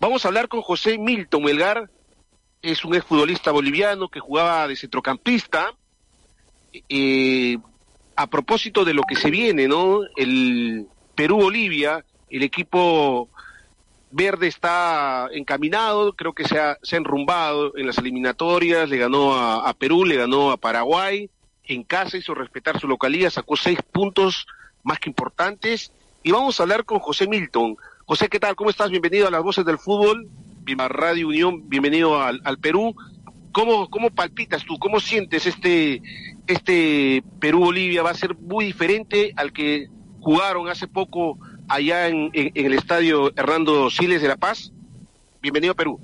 Vamos a hablar con José Milton Melgar, es un exfutbolista boliviano que jugaba de centrocampista. A propósito de lo que se viene, ¿no? El Perú-Bolivia, el equipo verde está encaminado, creo que se ha, se ha enrumbado en las eliminatorias, le ganó a, a, Perú, le ganó a Paraguay, en casa hizo respetar su localidad, sacó seis puntos más que importantes. Y vamos a hablar con José Milton. José, ¿qué tal? ¿Cómo estás? Bienvenido a las voces del fútbol, a Radio Unión, bienvenido al, al Perú. ¿Cómo, ¿Cómo palpitas tú? ¿Cómo sientes este, este Perú-Bolivia? ¿Va a ser muy diferente al que jugaron hace poco allá en, en, en, el estadio Hernando Siles de La Paz? Bienvenido a Perú.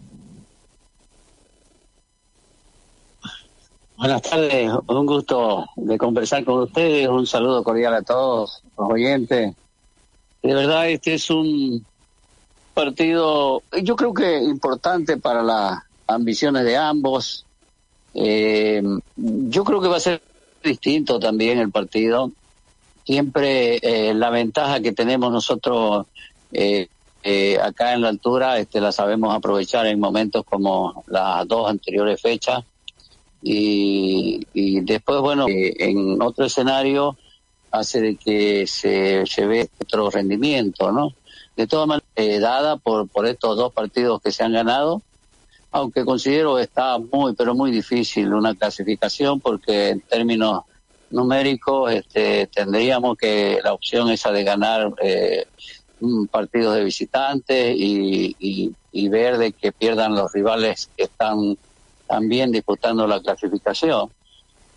Buenas tardes, un gusto de conversar con ustedes, un saludo cordial a todos los oyentes. De verdad, este es un partido, yo creo que importante para las ambiciones de ambos. Eh, yo creo que va a ser distinto también el partido. Siempre eh, la ventaja que tenemos nosotros eh, eh, acá en la altura este, la sabemos aprovechar en momentos como las dos anteriores fechas. Y, y después, bueno, en otro escenario hace de que se, se ve otro rendimiento, ¿no? De todas maneras, eh, dada por, por estos dos partidos que se han ganado, aunque considero que está muy, pero muy difícil una clasificación porque en términos numéricos este, tendríamos que la opción esa de ganar eh, partidos de visitantes y, y, y, ver de que pierdan los rivales que están también disputando la clasificación.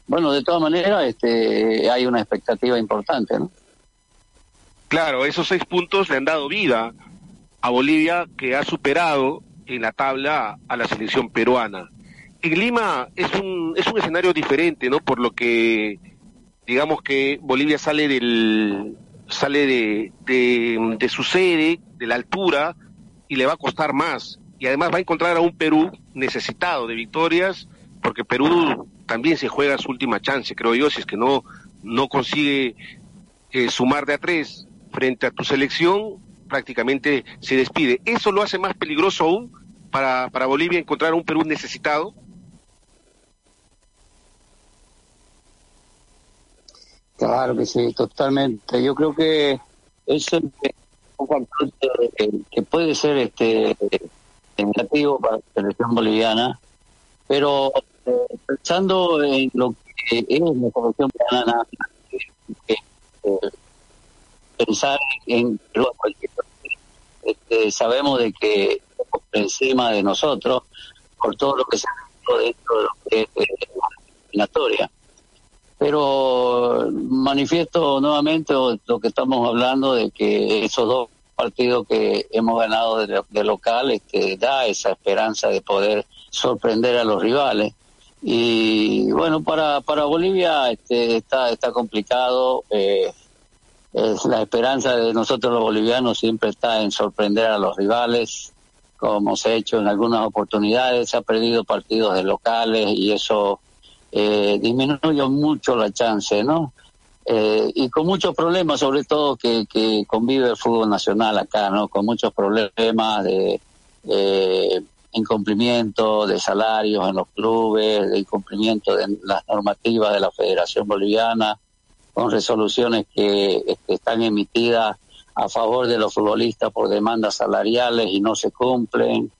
Bueno, de todas maneras, este, hay una expectativa importante, ¿no? Claro, esos seis puntos le han dado vida a Bolivia, que ha superado en la tabla a la selección peruana. En Lima es un, es un escenario diferente, ¿no? Por lo que, digamos que Bolivia sale del, sale de, de, de su sede, de la altura, y le va a costar más. Y además va a encontrar a un Perú necesitado de victorias, porque Perú también se juega su última chance, creo yo, si es que no, no consigue eh, sumar de a tres frente a tu selección, prácticamente se despide. ¿Eso lo hace más peligroso aún para, para Bolivia encontrar un Perú necesitado? Claro que sí, totalmente. Yo creo que eso que puede ser este negativo para la selección boliviana, pero eh, pensando en lo que es la selección boliviana, que, eh, pensar en este, sabemos de que encima de nosotros por todo lo que se ha dentro de lo que es la eliminatoria. Pero manifiesto nuevamente lo que estamos hablando de que esos dos partidos que hemos ganado de, de local este, da esa esperanza de poder sorprender a los rivales. Y bueno, para, para Bolivia este, está, está complicado. Eh, es la esperanza de nosotros los bolivianos siempre está en sorprender a los rivales, como se ha hecho en algunas oportunidades, se ha perdido partidos de locales y eso eh, disminuye mucho la chance, ¿no? Eh, y con muchos problemas, sobre todo que, que convive el fútbol nacional acá, ¿no? Con muchos problemas de incumplimiento de salarios en los clubes, de incumplimiento de las normativas de la Federación Boliviana, con resoluciones que, que están emitidas a favor de los futbolistas por demandas salariales y no se cumplen,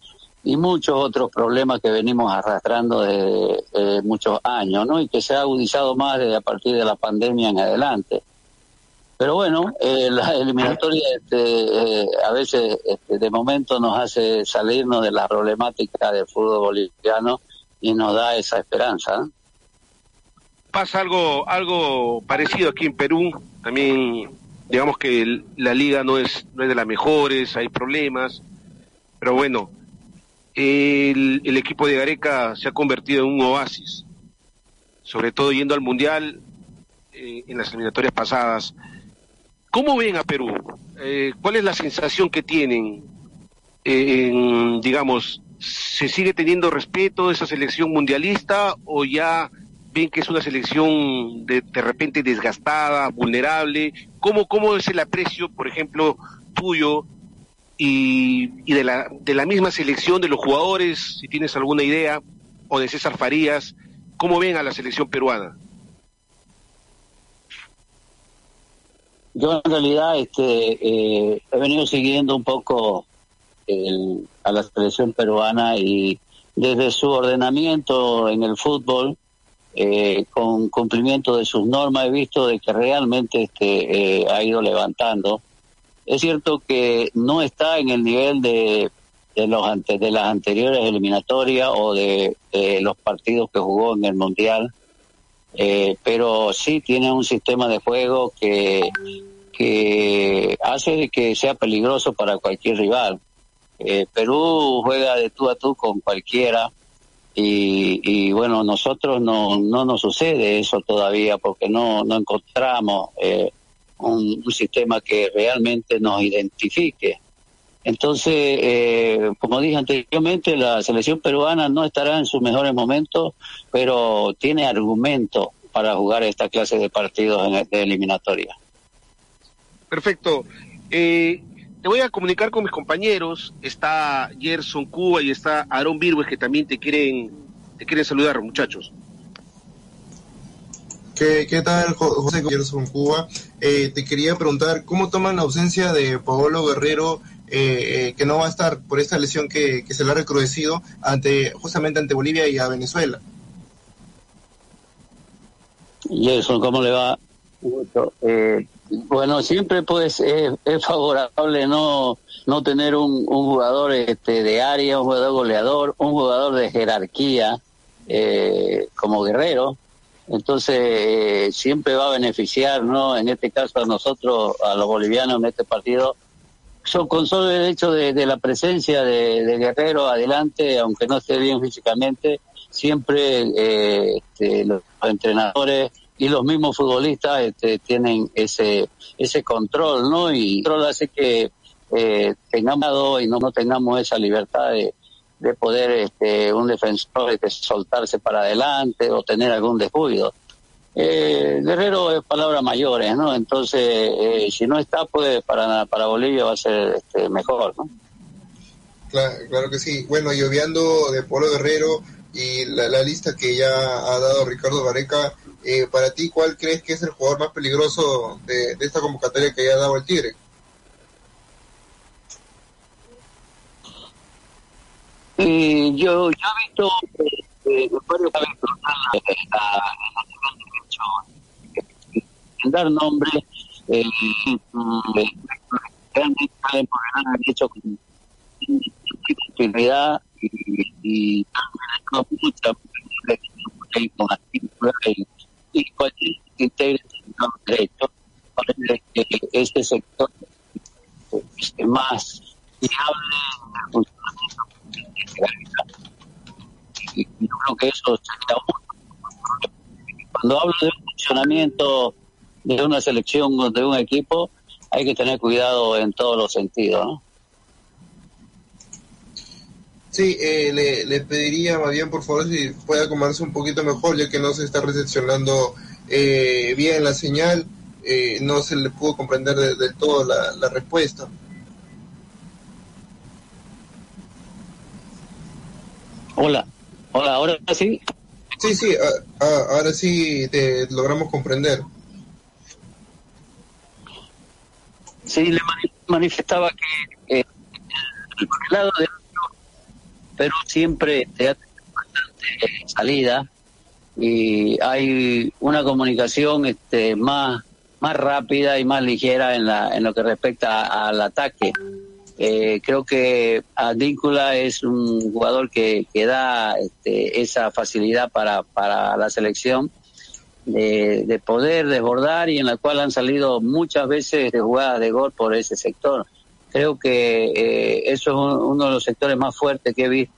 y muchos otros problemas que venimos arrastrando desde eh, muchos años, ¿no? Y que se ha agudizado más desde a partir de la pandemia en adelante. Pero bueno, eh, la eliminatoria este, eh, a veces este, de momento nos hace salirnos de la problemática del fútbol boliviano y nos da esa esperanza. ¿no? Pasa algo algo parecido aquí en Perú también digamos que la liga no es no es de las mejores hay problemas pero bueno el, el equipo de Gareca se ha convertido en un oasis, sobre todo yendo al Mundial eh, en las eliminatorias pasadas. ¿Cómo ven a Perú? Eh, ¿Cuál es la sensación que tienen? Eh, en, digamos, ¿se sigue teniendo respeto de esa selección mundialista o ya ven que es una selección de, de repente desgastada, vulnerable? ¿Cómo, ¿Cómo es el aprecio, por ejemplo, tuyo y, y de, la, de la misma selección de los jugadores, si tienes alguna idea, o de César Farías, ¿cómo ven a la selección peruana? Yo en realidad este, eh, he venido siguiendo un poco el, a la selección peruana y desde su ordenamiento en el fútbol, eh, con cumplimiento de sus normas, he visto de que realmente este, eh, ha ido levantando. Es cierto que no está en el nivel de, de, los de las anteriores eliminatorias o de, de los partidos que jugó en el Mundial, eh, pero sí tiene un sistema de juego que, que hace que sea peligroso para cualquier rival. Eh, Perú juega de tú a tú con cualquiera y, y bueno, nosotros no, no nos sucede eso todavía porque no, no encontramos eh, un, sistema que realmente nos identifique. Entonces, eh, como dije anteriormente, la selección peruana no estará en sus mejores momentos, pero tiene argumentos para jugar esta clase de partidos de eliminatoria. Perfecto. Eh, te voy a comunicar con mis compañeros. Está Gerson Cuba y está Aarón Virgües que también te quieren, te quieren saludar, muchachos. ¿Qué, qué tal, José Gerson Cuba? Eh, te quería preguntar, ¿cómo toman la ausencia de Paolo Guerrero eh, eh, que no va a estar por esta lesión que, que se le ha recrudecido ante justamente ante Bolivia y a Venezuela. Y eso, ¿cómo le va? Eh, bueno, siempre pues es, favorable no no tener un, un jugador este de área, un jugador goleador, un jugador de jerarquía eh, como Guerrero. Entonces eh, siempre va a beneficiar, ¿no? En este caso a nosotros, a los bolivianos en este partido, son con solo el hecho de, la presencia de, de, Guerrero adelante, aunque no esté bien físicamente, siempre eh, este, los entrenadores y los mismos futbolistas este, tienen ese ese control, ¿no? Y control hace que eh, tengamos y no, no tengamos esa libertad de, de poder este, un defensor este, soltarse para adelante o tener algún descuido. Eh, Guerrero es palabras mayores, ¿no? Entonces, eh, si no está, pues para, para Bolivia va a ser este, mejor, ¿no? Claro, que sí. Bueno, y obviando de Polo Guerrero y la, la, lista que ya ha dado Ricardo Vareca, eh, para ti, ¿cuál crees que es el jugador más peligroso de, esta convocatoria que ya ha dado el Tigre? Yo, yo he visto eh, varios en dar nombre eh, han con y, y cualquier que integre el derecho que este sector más funcionamiento y yo creo que eso sería cuando hablo de un funcionamiento de una selección de un equipo hay que tener cuidado en todos los sentidos ¿no? Sí, eh, le, pediría bien por favor si puede acomodarse un poquito mejor ya que no se está recepcionando eh, bien la señal eh, no se le pudo comprender del de todo la, la respuesta Hola, hola, ahora sí. Sí, sí, a, a, ahora sí te logramos comprender. Sí, le manifestaba que eh, el lado de Perú siempre te hace bastante salida y hay una comunicación este más más rápida y más ligera en la en lo que respecta al ataque. Eh, creo que Advíncula es un jugador que, que da este, esa facilidad para, para la selección de, de, poder desbordar y en la cual han salido muchas veces de jugadas de gol por ese sector. Creo que eh, eso es un, uno de los sectores más fuertes que he visto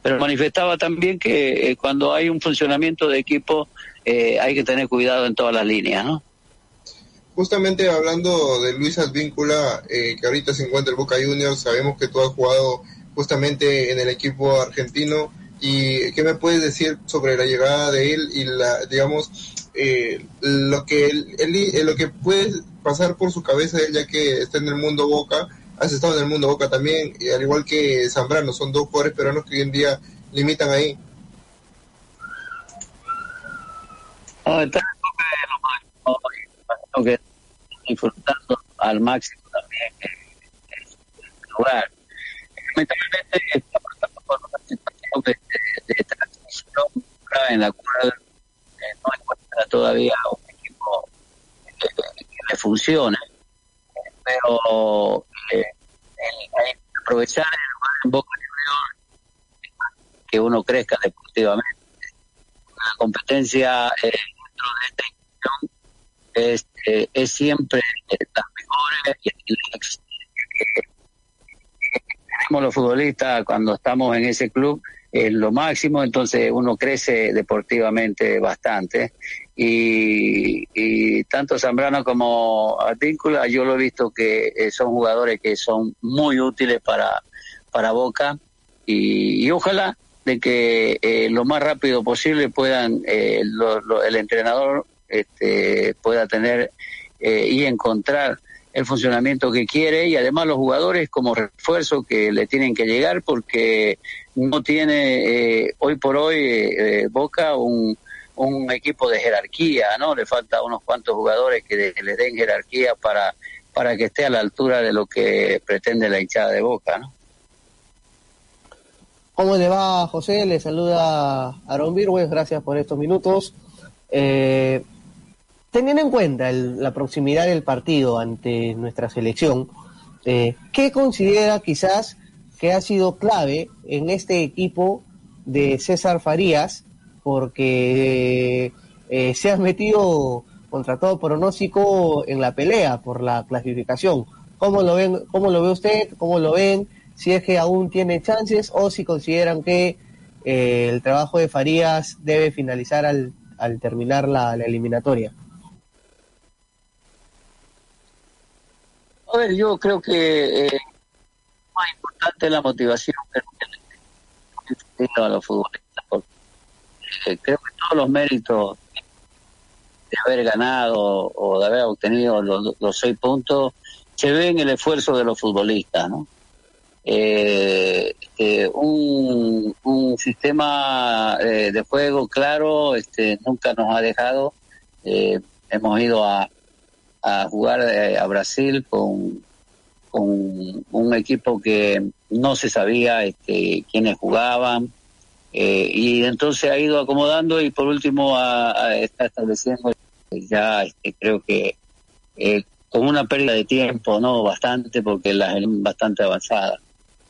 pero manifestaba también que cuando hay un funcionamiento de equipo hay que tener cuidado en todas las líneas, ¿no? Justamente hablando de Luis Advíncula, que ahorita se encuentra en Boca Juniors, sabemos que tú has jugado justamente en el equipo argentino. ¿Y qué me puedes decir sobre la llegada de él y la, digamos, eh, lo que él, eh, lo que puede pasar por su cabeza ya que está en el mundo Boca, has estado en el mundo Boca también, al igual que Zambrano, son dos jugadores peruanos que hoy en día limitan ahí. Disfrutando al máximo también el lugar lamentablemente por una situación de, de, transición en la cual eh, no encuentra todavía un equipo que, le funcione, pero eh, que aprovechar el lugar en Boca Juniors que uno crezca deportivamente. La competencia eh, dentro de esta institución es, eh, es siempre las mejores y, y los futbolistas cuando estamos en ese club es lo máximo, entonces uno crece deportivamente bastante. Y, tanto Zambrano como Artíncula, yo lo he visto que eh, son jugadores que son muy útiles para, para Boca y, ojalá de que eh, lo más rápido posible puedan eh, el entrenador este, pueda tener y encontrar el funcionamiento que quiere y además los jugadores como refuerzo que le tienen que llegar porque no tiene eh, hoy por hoy eh, Boca un, un equipo de jerarquía, ¿no? Le falta unos cuantos jugadores que le den jerarquía para, para que esté a la altura de lo que pretende la hinchada de Boca, ¿no? ¿Cómo le va, José? Le saluda Aaron Virgües, gracias por estos minutos. Eh, teniendo en cuenta la proximidad del partido ante nuestra selección, eh, ¿qué considera quizás que ha sido clave en este equipo de César Farías? Porque eh, se ha metido contra todo pronóstico en la pelea por la clasificación. ¿Cómo lo ven? ¿Cómo lo ve usted? ¿Cómo lo ven? Si es que aún tiene chances o si consideran que eh, el trabajo de Farías debe finalizar al, terminar la eliminatoria. Ver, yo creo que eh, más importante es la motivación que a los futbolistas, porque eh, creo que todos los méritos de haber ganado o de haber obtenido los, seis puntos se ven en el esfuerzo de los futbolistas, ¿no? Eh, eh un, un, sistema eh, de juego claro este, nunca nos ha dejado. Eh, hemos ido a, a jugar eh, a Brasil con, con un equipo que no se sabía este, quiénes jugaban eh, y entonces ha ido acomodando y por último está estableciendo ya este, creo que eh, con una pérdida de tiempo no bastante porque la es bastante avanzada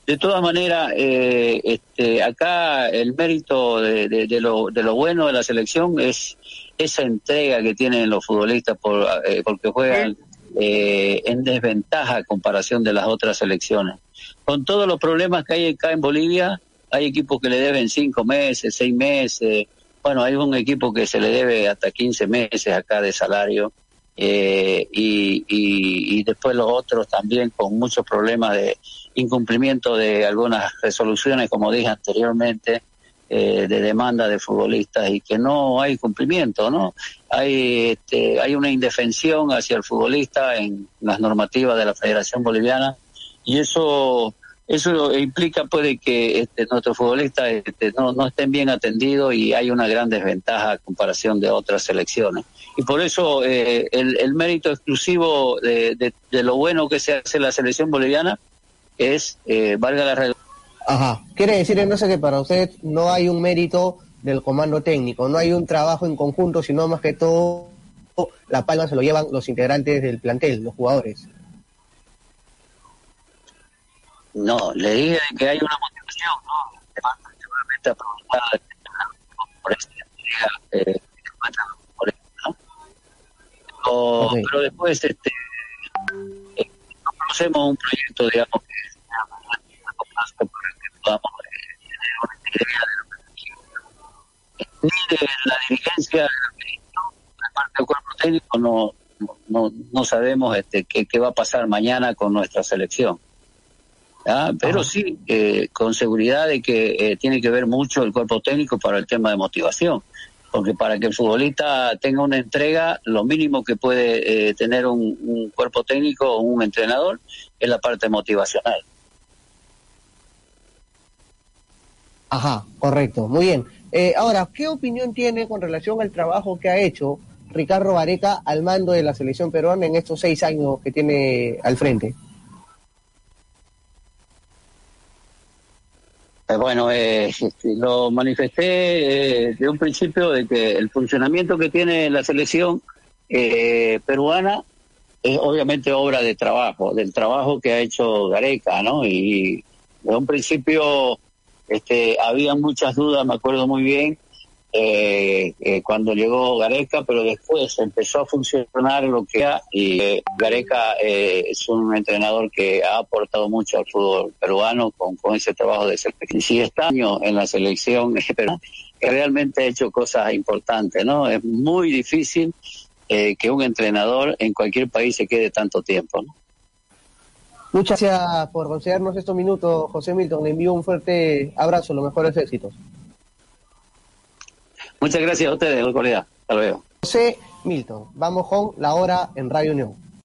de todas maneras eh, este, acá el mérito de, de, lo, de lo bueno de la selección es esa entrega que tienen los futbolistas por, eh, porque juegan eh, en desventaja a comparación de las otras selecciones. Con todos los problemas que hay acá en Bolivia, hay equipos que le deben cinco meses, seis meses. Bueno, hay un equipo que se le debe hasta 15 meses acá de salario. Eh, y, y, y después los otros también con muchos problemas de incumplimiento de algunas resoluciones, como dije anteriormente, eh, de demanda de futbolistas y que no hay cumplimiento, ¿no? Hay, este, hay una indefensión hacia el futbolista en las normativas de la Federación Boliviana y eso eso implica puede que este, nuestros futbolistas este, no, no estén bien atendidos y hay una gran desventaja a comparación de otras selecciones. Y por eso eh, el, el, mérito exclusivo de, de, de, lo bueno que se hace la selección boliviana es, eh, valga la redundancia, Ajá. Quiere decir entonces que para usted no hay un mérito del comando técnico, no hay un trabajo en conjunto, sino más que todo la palma se lo llevan los integrantes del plantel, los jugadores. No, le dije que hay una motivación, ¿no? Seguramente aprovechada por esta eh, por ¿no? Pero, okay. pero después este conocemos un proyecto, digamos, que se llama para que podamos eh, tener una idea de lo que Ni de la dirigencia de la parte del cuerpo técnico, no, no, no sabemos este, qué, qué va a pasar mañana con nuestra selección. ¿Ah? pero sí, eh, con seguridad de que eh, tiene que ver mucho el cuerpo técnico para el tema de motivación. Porque para que el futbolista tenga una entrega, lo mínimo que puede eh, tener un, un, cuerpo técnico o un entrenador es la parte motivacional. Ajá, correcto, muy bien. Eh, ahora, ¿qué opinión tiene con relación al trabajo que ha hecho Ricardo Vareca al mando de la selección peruana en estos seis años que tiene al frente? Eh, bueno, eh, este, lo manifesté eh, de un principio de que el funcionamiento que tiene la selección eh, peruana es obviamente obra de trabajo, del trabajo que ha hecho Gareca, ¿no? Y de un principio este, había muchas dudas, me acuerdo muy bien, eh, eh, cuando llegó Gareca, pero después empezó a funcionar lo que ha y eh, Gareca eh, es un entrenador que ha aportado mucho al fútbol peruano con, con ese trabajo de selección. Si está en la selección peruana, realmente ha hecho cosas importantes, ¿no? Es muy difícil que un entrenador en cualquier país se quede tanto tiempo. Muchas gracias por concedernos estos minutos, José Milton. Le envío un fuerte abrazo, los mejores éxitos. Muchas gracias a ustedes, colega. Hasta luego. José Milton, vamos con la hora en Radio Unión.